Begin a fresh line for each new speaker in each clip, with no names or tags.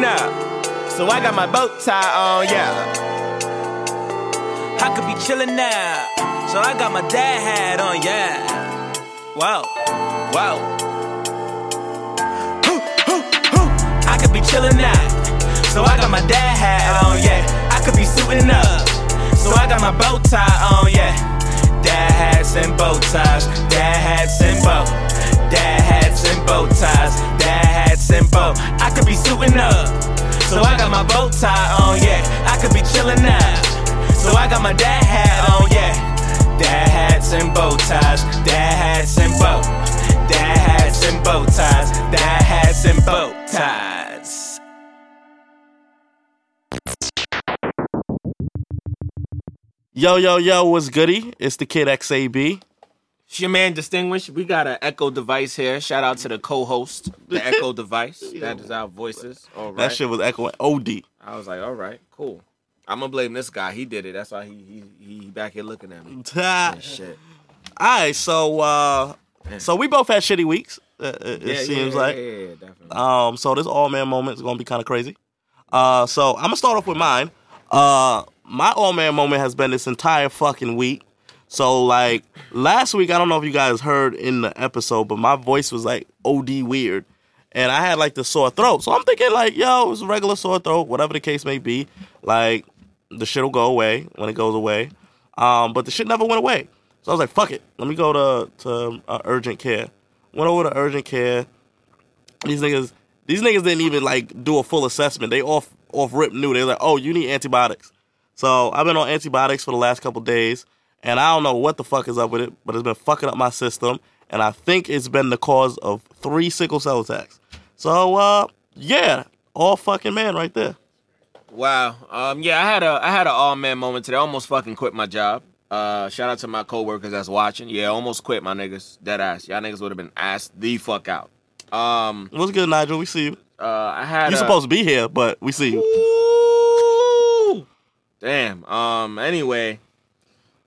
up. So I got my bow tie on, yeah. I could be chillin' now. So I got my dad hat on, yeah. Wow, wow. Hoo, hoo, hoo. I could be chillin' now. So I got my dad hat on, yeah. I could be suiting up. So I got my bow tie on, yeah. Dad hats and bow ties. Dad hats and bow. Dad hats and bow ties. Dad hats and bow. Could be suiting up. So I got my bow tie on, yeah. I could be chillin' now. So I got my dad hat on, yeah. Dad hats and bow ties. Dad hats and bow. Dad hats and bow ties. Dad hats and bow ties.
Yo, yo, yo, what's goody? It's the kid XAB.
It's your man Distinguished. We got an Echo device here. Shout out to the co-host, the Echo device. That is our voices. All right.
That shit was echoing OD.
I was like, all right, cool. I'm gonna blame this guy. He did it. That's why he he, he back here looking at me.
All
And shit.
right, so uh, so we both had shitty weeks. Uh, it
Yeah,
seems
yeah,
like.
yeah, yeah, definitely.
Um, so this all man moment is gonna be kind of crazy. Uh, so I'm gonna start off with mine. Uh, my all man moment has been this entire fucking week. So like last week, I don't know if you guys heard in the episode, but my voice was like OD weird, and I had like the sore throat. So I'm thinking like, yo, it's a regular sore throat, whatever the case may be. Like the shit will go away when it goes away. Um, but the shit never went away. So I was like, fuck it, let me go to to uh, urgent care. Went over to urgent care these niggas these niggas didn't even like do a full assessment. They off off rip knew. They was like, oh, you need antibiotics. So I've been on antibiotics for the last couple days, and I don't know what the fuck is up with it, but it's been fucking up my system, and I think it's been the cause of three sickle cell attacks. So uh, yeah, all fucking man right there.
Wow. Um. Yeah, I had a I had an all man moment today. I almost fucking quit my job. Uh. Shout out to my coworkers that's watching. Yeah, almost quit my niggas. Dead ass. Y'all niggas would have been asked the fuck out. Um.
What's good, Nigel? We see you.
Uh. I had.
You're
a-
supposed to be here, but we see you.
Ooh. Damn. Um. Anyway.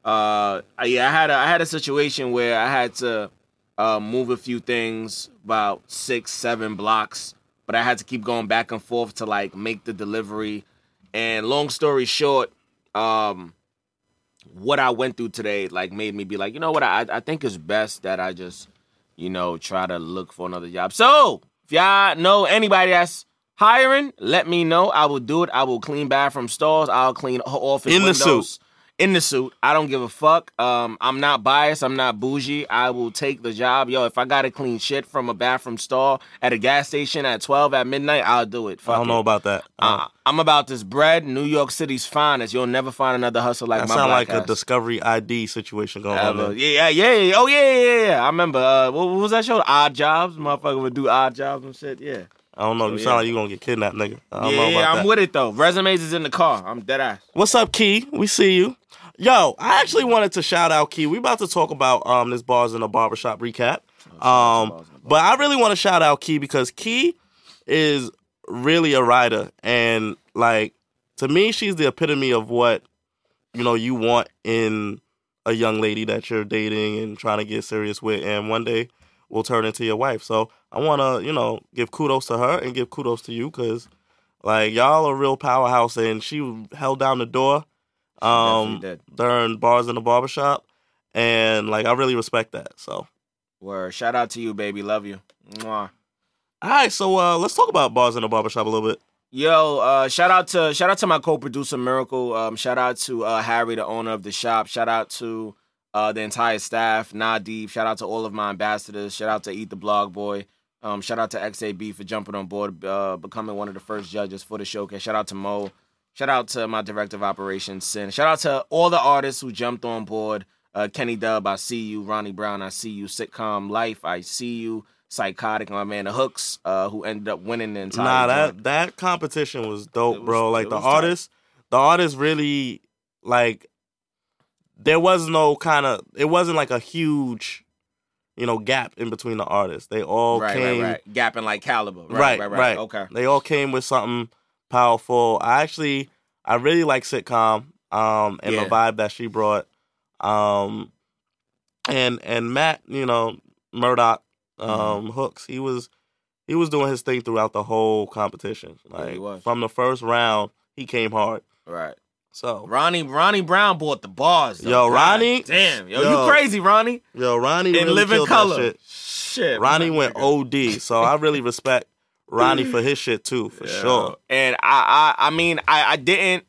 Uh. I- Yeah. I had a I had a situation where I had to uh move a few things about six seven blocks, but I had to keep going back and forth to like make the delivery. And long story short, um, what I went through today like made me be like, you know what? I I think it's best that I just you know try to look for another job. So if y'all know anybody that's hiring, let me know. I will do it. I will clean bathroom stalls. I'll clean office
In the
windows.
suit.
In the suit. I don't give a fuck. Um, I'm not biased. I'm not bougie. I will take the job. Yo, if I gotta clean shit from a bathroom stall at a gas station at 12 at midnight, I'll do it. Fuck
I don't
it.
know about that.
Uh, I'm about this bread. New York City's finest. You'll never find another hustle like
that
my
sound like a. Discovery ID situation going on. There.
Yeah, yeah, yeah. Oh, yeah, yeah, yeah. I remember. Uh, what, what was that show? Odd Jobs. Motherfucker would do odd jobs and shit. Yeah.
I don't know. You
yeah.
sound like you gonna get kidnapped, nigga. I don't
yeah,
know about
yeah, I'm
that.
with it though. Resumes is in the car. I'm dead ass.
What's up, Key? We see you. Yo, I actually wanted to shout out Key. We about to talk about um this bars in a barbershop recap. Um, but I really want to shout out Key because Key is really a writer, and like to me, she's the epitome of what you know you want in a young lady that you're dating and trying to get serious with, and one day will turn into your wife. So I want to you know give kudos to her and give kudos to you because like y'all a real powerhouse, and she held down the door um during bars in the barbershop, and like I really respect that. So.
Word. Shout out to you, baby. Love you. Mwah.
All right, so uh, let's talk about bars in the barbershop a little bit.
Yo, uh, shout out to shout out to my co-producer Miracle. Um, shout out to uh, Harry, the owner of the shop. Shout out to uh, the entire staff, Nadib. Shout out to all of my ambassadors. Shout out to Eat the Blog Boy. Um, shout out to XAB for jumping on board, uh, becoming one of the first judges for the showcase. Shout out to Mo. Shout out to my director of operations, Sin. Shout out to all the artists who jumped on board. Uh, Kenny Dub, I see you. Ronnie Brown, I see you. Sitcom Life, I see you. Psychotic, my man, the Hooks, uh, who ended up winning the entire.
Nah,
joint.
that that competition was dope,
was-
bro. Like the
was tight.
artists, the artists really like. There was no kind of. It wasn't like a huge, you know, gap in between the artists. They all
right,
came
right, right. Gapping like caliber. Right,
right,
right, right. Okay.
They all came with something powerful. I actually, I really like sitcom, um, and
Yeah.
the vibe that she brought, um, and and Matt, you know, Murdoch,
Mm-hmm.
um, Hooks. He was, he was doing his thing throughout the whole competition. Like
he was.
from the first round, he came hard.
Right.
So
Ronnie Ronnie Brown bought the bars. Though.
Yo,
God
Ronnie-
Damn, yo,
Yo.
you crazy, Ronnie?
yo, Ronnie
In
really
living color.
shit.
Shit.
Ronnie went. OD, so I really respect Ronnie for his shit too, for
Yeah.
sure.
And I, I, I mean, I, I didn't,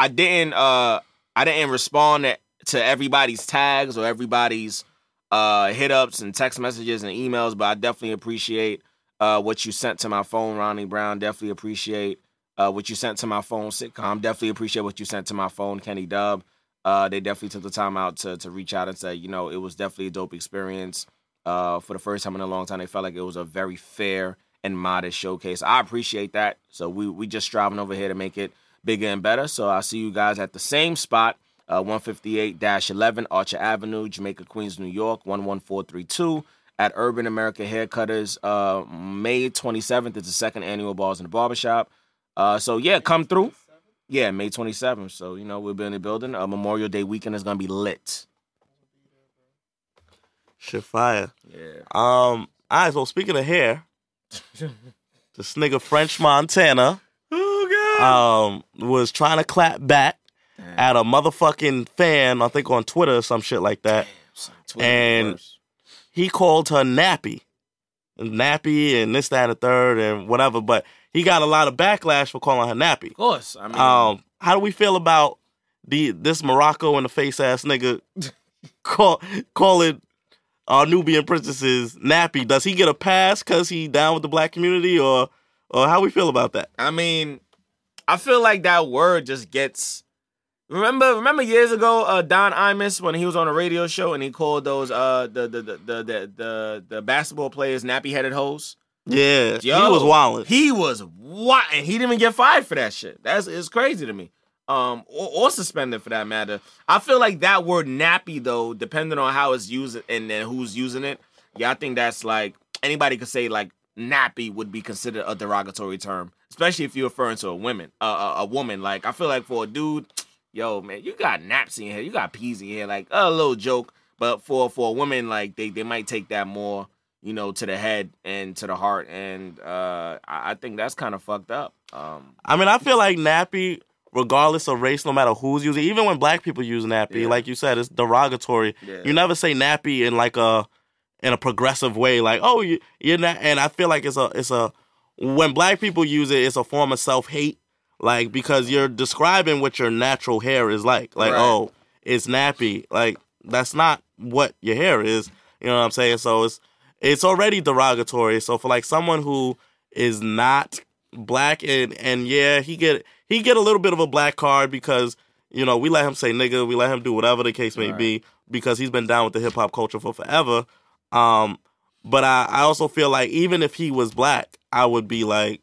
I didn't, uh, I didn't respond to, to everybody's tags or everybody's uh hit ups and text messages and emails, but I definitely appreciate uh what you sent to my phone, Ronnie Brown. Definitely appreciate uh what you sent to my phone, sitcom. Definitely appreciate what you sent to my phone, Kenny Dub. Uh, they definitely took the time out to to reach out and say, you know, it was definitely a dope experience. Uh, for the first time in a long time, they felt like it was a very fair and modest showcase. I appreciate that. So we we just striving over here to make it bigger and better. So I'll see you guys at the same spot, uh, 158-11 Archer Avenue, Jamaica, Queens, New York, 11432 at Urban America Haircutters. Uh, May 27th is the second annual Bars in the Barbershop. Uh, so yeah, come through. Yeah, May 27th. So, you know, we'll be in the building. Uh, Memorial Day weekend is going to be lit.
Shit fire.
Yeah.
Um, all right, so speaking of hair, this nigga French Montana
Oh, God.
um was trying to clap back at a motherfucking fan, I think on Twitter or some shit like that. Damn, and- He called her nappy. Nappy and this, that, and the third and whatever, but he got a lot of backlash for calling her nappy.
Of course. I mean,
Um, how do we feel about the this Morocco in the face ass nigga call calling our Nubian princesses nappy? Does he get a pass because he down with the black community, or or how we feel about that?
I mean, I feel like that word just gets. Remember, remember years ago, uh, Don Imus when he was on a radio show and he called those uh the the the the the, the, the basketball players nappy headed hoes.
Yeah,
Yo,
he was wild.
He was wild, and he didn't even get fired for that shit. That's it's crazy to me. Um, or, or suspended for that matter. I feel like that word nappy though, depending on how it's used and then who's using it. Yeah, I think that's like anybody could say like nappy would be considered a derogatory term, especially if you're referring to a woman, uh, a, a woman. Like I feel like for a dude, yo man, you got naps in here, you got peas in here, like a little joke. But for for a woman, like they they might take that more you know, to the head and to the heart, and uh, I, I think that's kind of fucked up. Um,
I mean, I feel like nappy, regardless of race, no matter who's using, even when black people use nappy,
Yeah.
like you said, it's derogatory.
Yeah.
You never say nappy in like a in a progressive way, like oh you you're not. And I feel like it's a it's a when black people use it, it's a form of self hate, like because you're describing what your natural hair is like, like
Right.
oh it's nappy, like that's not what your hair is. You know what I'm saying? So it's it's already derogatory. So for like someone who is not black and and yeah, he get he get a little bit of a black card because you know we let him say nigga, we let him do whatever the case may
Right.
be because he's been down with the hip hop culture for forever. Um, but I I also feel like even if he was black, I would be like,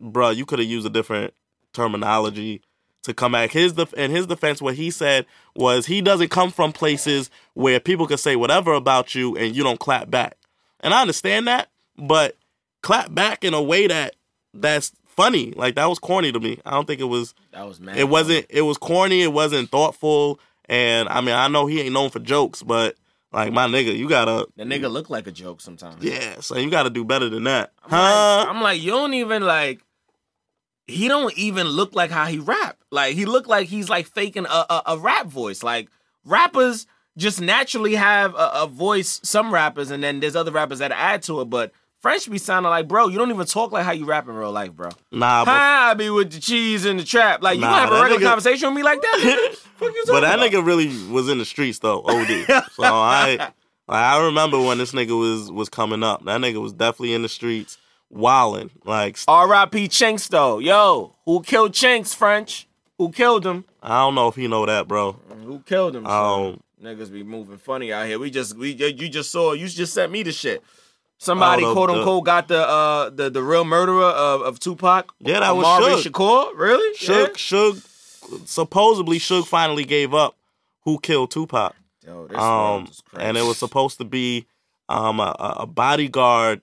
bruh, you could have used a different terminology to come back. His def- in his defense, what he said was he doesn't come from places where people can say whatever about you and you don't clap back. And I understand that, but clap back in a way that that's funny. Like that was corny to me. I don't think it was.
that was mad.
It wasn't. It was corny. It wasn't thoughtful. And I mean, I know he ain't known for jokes, but like my nigga, you gotta.
The nigga look like a joke sometimes.
Yeah, so you gotta do better than that,
I'm
huh?
Like, I'm like, you don't even like. He don't even look like how he rap. Like he look like he's like faking a a, a rap voice. Like rappers just naturally have a, a voice. Some rappers, and then there's other rappers that add to it. But French be sounding like, bro, you don't even talk like how you rap in real life, bro.
nah, but,
Hi, I be with the cheese in the trap. Like you
Nah,
gonna have a regular
nigga-
conversation with me like that? You
but that
about?
nigga really was in the streets though, OD. so I, I remember when this nigga was was coming up. That nigga was definitely in the streets, wilding. Like
R.I.P. Chinx though. Yo, who killed Chinx, French? Who killed him?
I don't know if he know that, bro.
Who killed him?
Um,
Niggas be moving funny out here. We just we you just saw you just sent me the shit. Somebody
Oh, the-
quote
the-
unquote got the uh the, the real murderer of, of Tupac.
Yeah, that was
Amari
Suge.
Shakur. Really?
Suge, Suge, supposedly Suge finally gave up who killed Tupac.
Yo,
Um,
is crazy.
and it was supposed to be um a, a bodyguard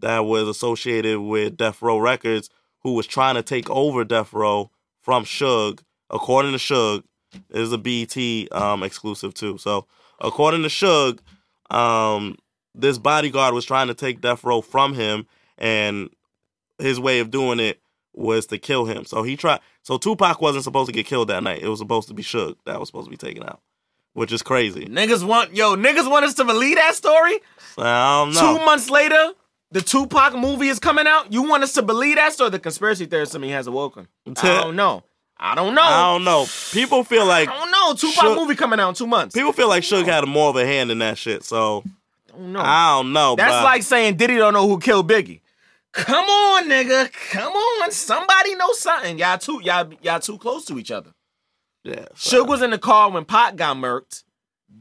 that was associated with Death Row Records who was trying to take over Death Row from Suge. According to Suge, is a BT um exclusive too. So according to Suge, um this bodyguard was trying to take Death Row from him, and his way of doing it was to kill him. So he tried. So Tupac wasn't supposed to get killed that night. It was supposed to be Suge that was supposed to be taken out, which is crazy.
Niggas want yo, niggas want us to believe that story.
I don't know.
Two months later, the Tupac movie is coming out. You want us to believe that story? The conspiracy theorist in me has awoken. I don't know. I don't know.
I don't know. People feel like
I don't know. Tupac movie coming out in two months.
people feel like Suge had more of a hand in that shit. So
I don't know.
I don't know.
That's
but-
like saying Diddy don't know who killed Biggie. Come on, nigga. Come on. Somebody know something. Y'all too y'all y'all too close to each other.
yeah,
Suge was in the car when Pac got murked.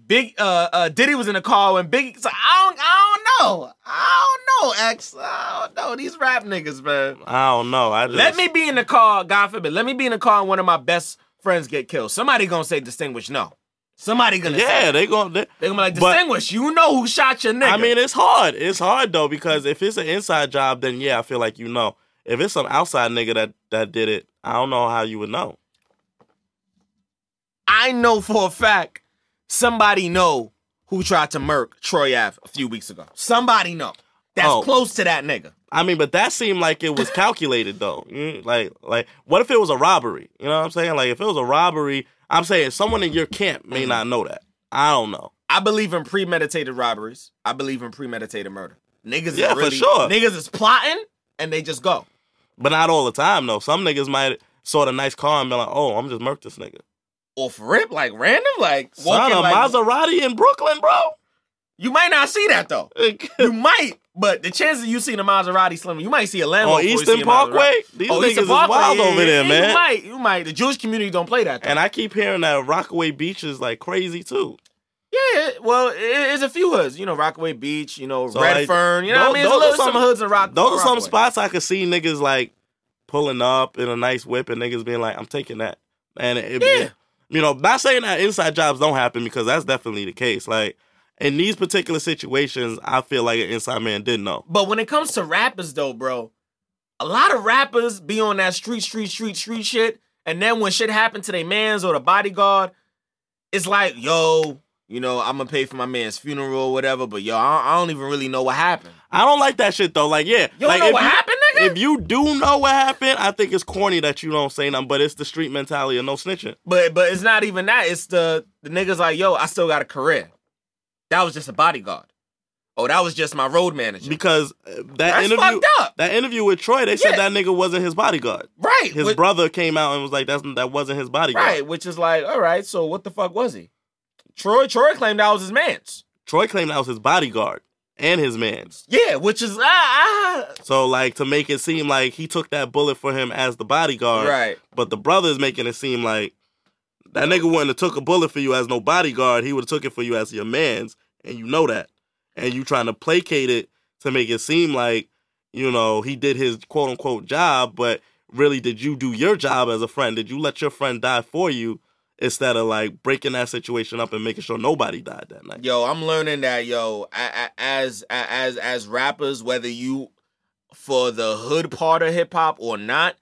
Big uh uh Diddy was in the car when Biggie. So I don't I don't know. I don't know, X. I don't know. These rap niggas, man.
I don't know. I just,
Let me be in the car, God forbid. Let me be in the car and one of my best friends get killed. Somebody gonna say distinguished no. Somebody gonna
Yeah,
say
they going. They,
they gonna be like
but-
distinguish. you know who shot your nigga.
I mean, it's hard. It's hard though because if it's an inside job, then yeah, I feel like you know. If it's some outside nigga that that did it, I don't know how you would know.
I know for a fact somebody know who tried to murk Troy Ave a few weeks ago. Somebody know. That's
Oh.
close to that nigga.
I mean, but that seemed like it was calculated though. Mm, Like, like, what if it was a robbery? You know what I'm saying? Like, if it was a robbery, I'm saying someone in your camp may not know that. I don't know.
I believe in premeditated robberies. I believe in premeditated murder. Niggas
Yeah,
is
for sure.
Niggas is plotting and they just go.
But not all the time though. Some niggas might saw the nice car and be like, "Oh, I'm just murk this nigga."
For rip, like random, like
Son,
walking
a
like
Maserati in Brooklyn, bro.
you might not see that though. You might, but the chances of you seeing a Maserati slim, you might see a Lambo
On Eastern Parkway, these
Oh,
niggas
Eastern
is
Parkway,
wild
yeah,
over there,
yeah,
man.
You might, you might. The Jewish community don't play that. Though.
And I keep hearing that Rockaway Beach is like crazy too.
Yeah, well, it's a few hoods. You know, Rockaway Beach, you know,
So, like,
Redfern. you know what I mean?
those-
a little,
are
some hoods in Rock.
Those are some
Rockaway.
spots I could see niggas like pulling up in a nice whip and niggas being like, "I'm taking that," and it,
Yeah.
You know, not saying that inside jobs don't happen because that's definitely the case. Like in these particular situations, I feel like an inside man didn't know.
But when it comes to rappers, though, bro, a lot of rappers be on that street, street, street, street shit, and then when shit happen to their mans or the bodyguard, it's like, yo, you know, I'm gonna pay for my man's funeral or whatever, but yo, I I don't even really know what happened.
I don't like that shit though. Like, yeah,
You don't
like
know
if
what
you,
happened?
If you do know what happened, I think it's corny that you don't say nothing. But it's the street mentality of no snitching.
But but it's not even that. It's the the niggas like, yo, I still got a career. That was just a bodyguard. Oh, that was just my road manager.
Because uh, that
That's
interview, that interview with Troy, they said
Yeah.
that nigga wasn't his bodyguard.
Right.
His
Which-
brother came out and was like, "That's that wasn't his bodyguard."
Right, which is like, all right, so what the fuck was he? Troy Troy claimed that was his man's.
Troy claimed that was his bodyguard and his man's.
Yeah, which is ah, ah
So like to make it seem like he took that bullet for him as the bodyguard,
right.
but the brother's making it seem like that nigga wouldn't have took a bullet for you as no bodyguard. He would have took it for you as your man's, and you know that. And you trying to placate it to make it seem like you know he did his quote unquote job, but really did you do your job as a friend? Did you let your friend die for you instead of like breaking that situation up and making sure nobody died that night?
Yo, I'm learning that yo, as as as rappers, whether you for the hood part of hip hop or not,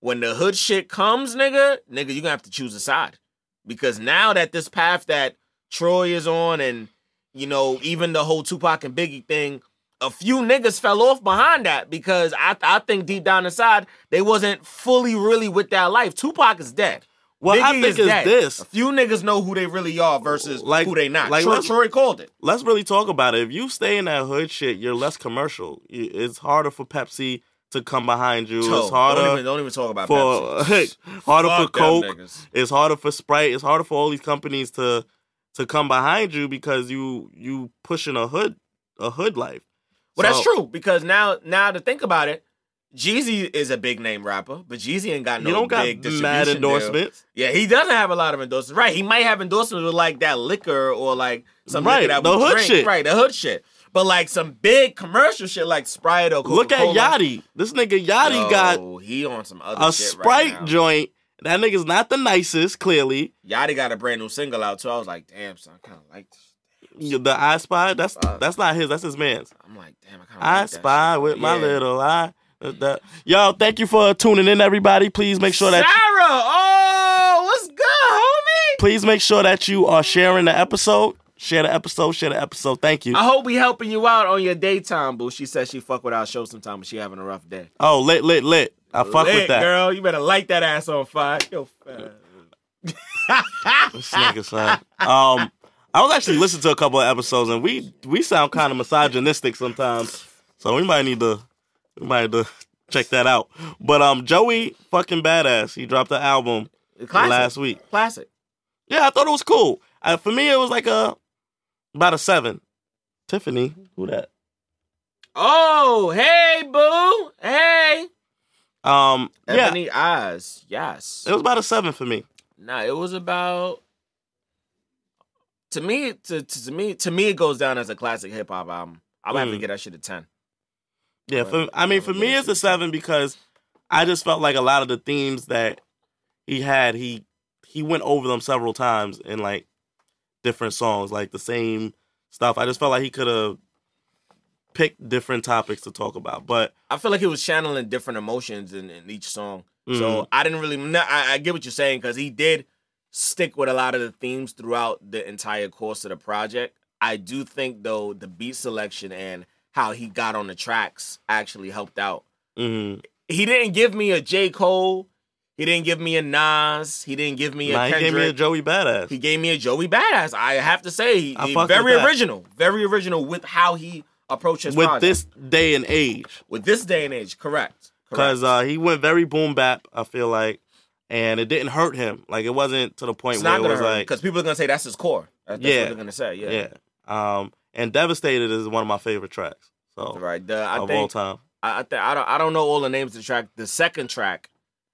when the hood shit comes, nigga, nigga, you're gonna have to choose a side because now that this path that Troy is on, and you know, even the whole Tupac and Biggie thing. A few niggas fell off behind that because I I think deep down inside they wasn't fully really with that life. Tupac is dead.
Well, I
Biggie
think
is
it's
dead.
this.
A few niggas know who they really are versus
Like-
who they not.
like,
Troy,
let's-
Troy called it.
let's really talk about it. If you stay in that hood shit, you're less commercial. It's harder for Pepsi to come behind you.
Toe.
It's harder
Don't even, don't even talk about
for
Pepsi.
harder for
Fuck them
Coke. It's harder for Sprite. It's harder for all these companies to to come behind you because you you pushing a hood a hood life.
Well, that's true because now now to think about it, Jeezy is a big name rapper, but Jeezy ain't got no
don't got
big
mad
distribution deal.
endorsements.
Yeah, he doesn't have a lot of endorsements. Right, he might have endorsements with like that liquor or like some
Right,
that
the hood
drink.
shit.
Right, the hood shit. But like some big commercial shit like Sprite or Coca-Cola.
Look at. Yachty. This nigga Yachty got
he on some other
a
shit
Sprite
right now.
joint. That nigga's not the nicest, clearly.
Yachty got a brand new single out too. I was like, damn, son, I kind of like this.
The I Spy, that's that's not his, that's his man's.
I'm like, damn, I kind of
I
like
spy with my little eye. Uh, y'all, thank you for tuning in, everybody. Please make sure that
Sarah, oh, what's good, homie?
please make sure that you are sharing the episode. Share the episode. Share the episode. Thank you.
I hope we helping you out on your daytime, boo. She said she fuck with our show sometime, but she having a rough day.
Oh, lit, lit, lit. I fuck
Lit,
with that.
girl. You better light that ass on fire. Yo, fat.
This nigga, son. Um, I was actually listening to a couple of episodes, and we we sound kind of misogynistic sometimes. So we might need to might need to check that out. But um, Joey fucking badass. He dropped the album
Classic.
last week.
Classic.
Yeah, I thought it was cool. Uh, for me, it was like a about a seven. Tiffany, who that?
Oh, hey, boo. Hey.
Um, yeah,
Eyes. Yes.
it was about a seven for me.
Nah, it was about. To me, to, to, to me, to me, it goes down as a classic hip hop album. I'm gonna have to
Mm.
get that shit a ten.
Yeah, for I mean, for me, it's a seven because I just felt like a lot of the themes that he had, he he went over them several times in like different songs, like the same stuff. I just felt like he could have picked different topics to talk about. But
I feel like he was channeling different emotions in, in each song.
Mhm.
So I didn't really. I, I get what you're saying because he did stick with a lot of the themes throughout the entire course of the project. I do think though the beat selection and how he got on the tracks actually helped out.
mhm.
He didn't give me a J Cole. He didn't give me a Nas. He didn't give me a
Nah, he gave me a Joey Badass.
He gave me a Joey Badass. I have to say, he, he- very original, very original with how he approached his
with
project.
this day and age.
with this day and age. Correct.
Because uh, he went very boom bap, I feel like, and it didn't hurt him. Like it wasn't to the point
it's
where it was like,
because people are gonna say that's his core. That's, that's
Yeah.
what they're gonna say. Yeah.
yeah. Um, and Devastated is one of my favorite tracks. So
Right. The, I
of all
think
time.
I I, th- I don't I don't know all the names of the track. The second track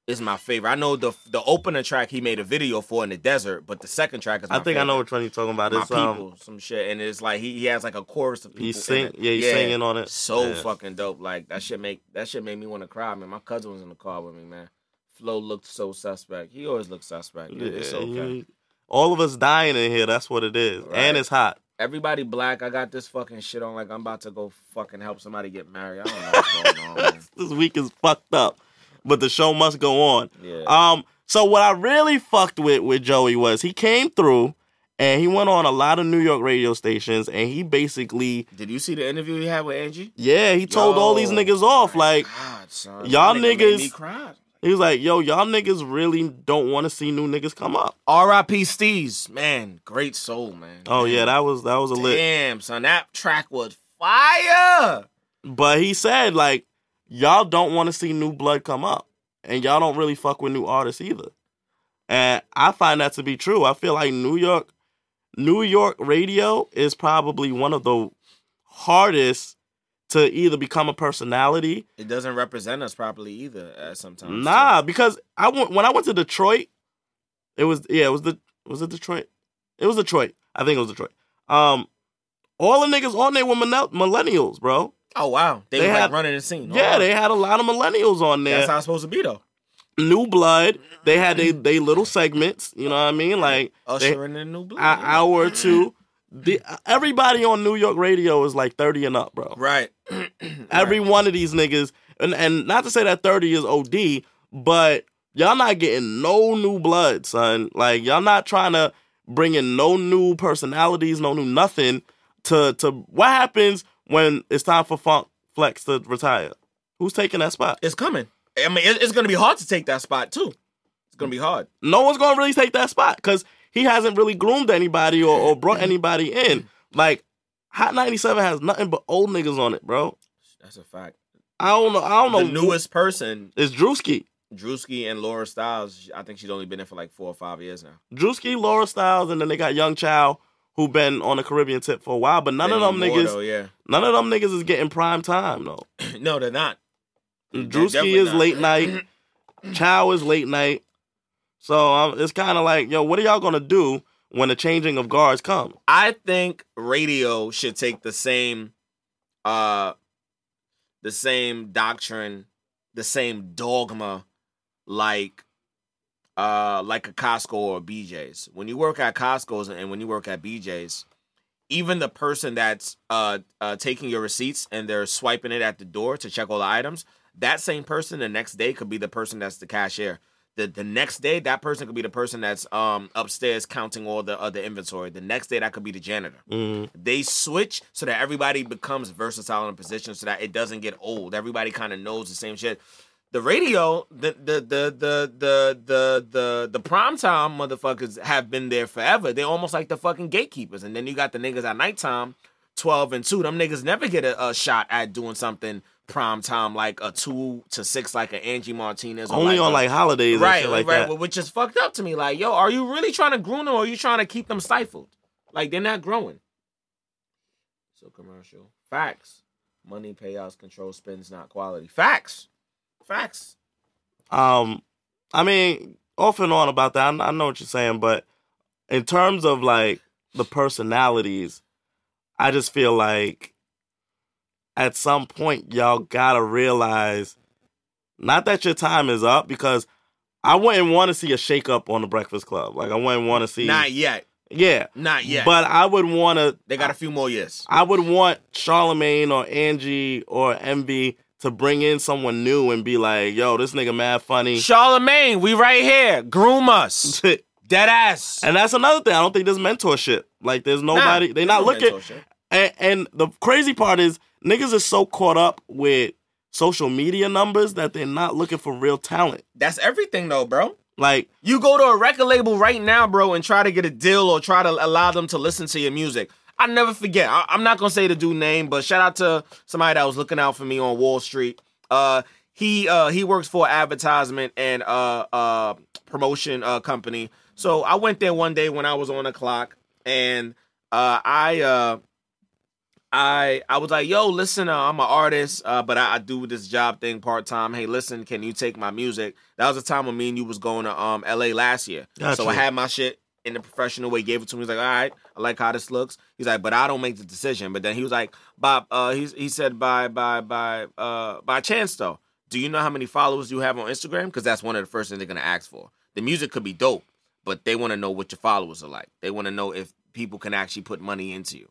is my favorite. I know the the opener track he made a video for in the desert, but the second track is my
I think I know
favorite.
which one you're talking about.
my
It's
people,
um,
some shit, and it's like he, he has like a chorus of people.
he
in
sing,
it.
yeah, he's singing on it.
So
Yeah.
fucking dope. Like that shit make that shit made me want to cry, man. My cousin was in the car with me, man. Flo looked so suspect. He always looks suspect.
Yeah,
it's okay.
all of us dying in here. That's what it is,
Right.
and it's hot.
Everybody black. I got this fucking shit on. Like I'm about to go fucking help somebody get married. I don't know what's going on. Man.
this week is fucked up, but the show must go on.
Yeah.
Um, so what I really fucked with with Joey was he came through and he went on a lot of New York radio stations and he basically,
Did you see the interview he had with Angie?
yeah, he told all these niggas off. Like
God,
y'all
That nigga
niggas-. He was like, yo, y'all niggas really don't want to see new niggas come up.
R.I.P. Steez, man, great soul, man.
Oh yeah, that was that was a lit.
Damn, son, that track was fire.
But he said like, y'all don't want to see new blood come up, and y'all don't really fuck with new artists either. And I find that to be true. I feel like New York, New York radio is probably one of the hardest to either become a personality.
It doesn't represent us properly either. At sometimes,
Nah, because I went when I went to Detroit, it was yeah, it was the was it Detroit? It was Detroit. I think it was Detroit. Um, all the niggas on there were millenn- millennials, bro.
Oh wow, they,
They
were
had-
like running the scene.
Yeah,
Oh,
they had a lot of millennials on there.
That's how it's supposed to be though.
new blood. They had they they little segments. You know what I mean? Like they,
Usher in the new blood.
an hour or two. The, everybody on New York radio is like thirty and up, bro.
Right.
Every one of these niggas, and and not to say that thirty is OD, but y'all not getting no new blood, son. Like y'all not trying to bring in no new personalities, no new nothing. To to what happens when it's time for Funk Flex to retire? Who's taking that spot?
It's coming. I mean, it- it's going to be hard to take that spot too. It's going to be hard.
no one's gonna really take that spot because he hasn't really groomed anybody or, or brought anybody in. Like Hot 97 has nothing but old niggas on it, bro.
That's a fact.
I don't know. I don't know.
The newest person,
is Drewski.
Drewski and Laura Stylez. I think she's only been in for like four or five years now.
Drewski, Laura Stylez, and then they got Young Chow who been on the Caribbean tip for a while, but none of them niggas,
though, yeah.
none of them niggas is getting prime time though.
no, they're not. They're
Drewski is
not.
late night. Chow is late night. So um, it's kind of like, yo, what are y'all gonna do when the changing of guards come?
I think radio should take the same uh the same doctrine, the same dogma like uh like a Costco or a BJ's. When you work at Costco's and when you work at BJ's, even the person that's uh, uh taking your receipts and they're swiping it at the door to check all the items, that same person the next day could be the person that's the cashier the the next day that person could be the person that's um upstairs counting all the other uh, inventory. The next day that could be the janitor.
Mm-hmm.
they switch so that everybody becomes versatile in a position so that it doesn't get old. Everybody kind of knows the same shit. The radio the the the the the the the, the prime time motherfuckers have been there forever. They're almost like the fucking gatekeepers. And then you got the niggas at nighttime 12 and 2 them niggas never get a, a shot at doing something prime time like a two to six like an Angie Martinez.
Only
like
on
a-
like holidays
right,
like
right,
that.
which is fucked up to me. Like, yo, are you really trying to groom them, or are you trying to keep them stifled? Like, they're not growing. So commercial facts, money payouts, control spends, not quality. Facts, facts.
Um, I mean, off and on about that. I, I know what you're saying, but in terms of like the personalities, I just feel like at some point y'all gotta realize not that your time is up because I wouldn't want to see a shake up on the Breakfast Club. Like I wouldn't want to see,
Not yet,
yeah,
not yet.
but I would want to.
they got a few more years.
I would want Charlemagne or Angie or Envy to bring in someone new and be like, "Yo, this nigga mad funny."
Charlemagne, we right here. Groom us, dead ass.
And that's another thing. I don't think there's mentorship. Like there's nobody.
Nah,
they not
no
looking. And, and the crazy part is niggas are so caught up with social media numbers that they're not looking for real talent.
That's everything, though, bro.
Like
You go to a record label right now, bro, and try to get a deal or try to allow them to listen to your music. I never forget. I, am not gonna say the dude name, but shout out to somebody that was looking out for me on Wall Street. Uh, he uh he works for advertisement and uh uh promotion uh company. So I went there one day when I was on the clock, and uh I uh I I was like, yo, listen, uh, I'm an artist, uh, but I, I do this job thing part time. Hey, listen, can you take my music? That was the time when me and you was going to um LA last year.
Gotcha.
So I had my shit in the professional way, gave it to him. He's like, all right, I like how this looks. He's like, but I don't make the decision. But then he was like, Bob, uh, he's, he said, by by by uh by chance though, do you know how many followers you have on Instagram? Because that's one of the first things they're gonna ask for. The music could be dope, but they want to know what your followers are like. They want to know if people can actually put money into you.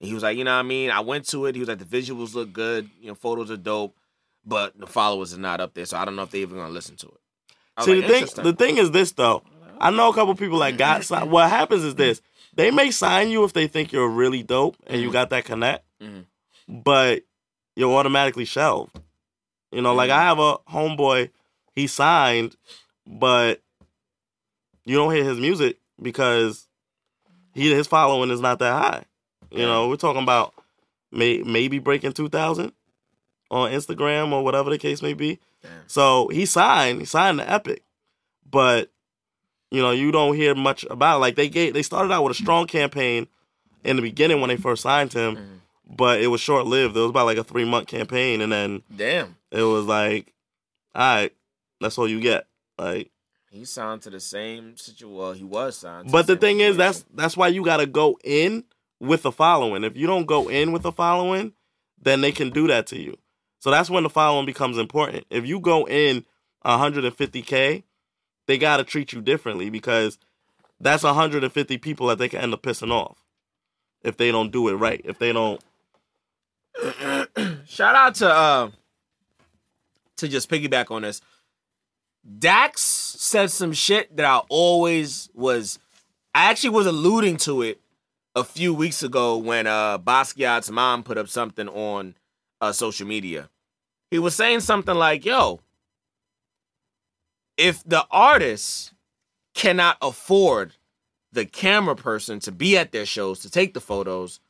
And he was like, you know what I mean? I went to it. He was like, the visuals look good. You know, photos are dope, but the followers are not up there. So I don't know if they even gonna listen to it.
See
like,
the thing, the thing is this though. I know a couple people that got signed. What happens is this: they may sign you if they think you're really dope and you
Mhm.
got that connect,
Mhm.
but you're automatically shelved. You know, like I have a homeboy, he signed, but you don't hear his music because he his following is not that high. You know, we're talking about may, maybe breaking two thousand on Instagram or whatever the case may be.
Damn.
So he signed, he signed the Epic, but you know you don't hear much about. It. Like they gave, they started out with a strong campaign in the beginning when they first signed him,
Mhm.
but it was short lived. It was about like a three month campaign, and then
Damn.
it was like, all right, that's all you get. Like,
He signed to the same situation. Well, he was signed. To
but the
same
thing is, that's that's why you got to go in with a following. If you don't go in with a following, then they can do that to you. So that's when the following becomes important. If you go in 150k, they got to treat you differently because that's 150 people that they can end up pissing off if they don't do it right. If they don't,
Shout out to uh to just piggyback on this. Dax said some shit that I always was I actually was alluding to it a few weeks ago when uh Basquiat's mom put up something on uh social media. He was saying something like, yo, if the artist cannot afford the camera person to be at their shows to take the photos,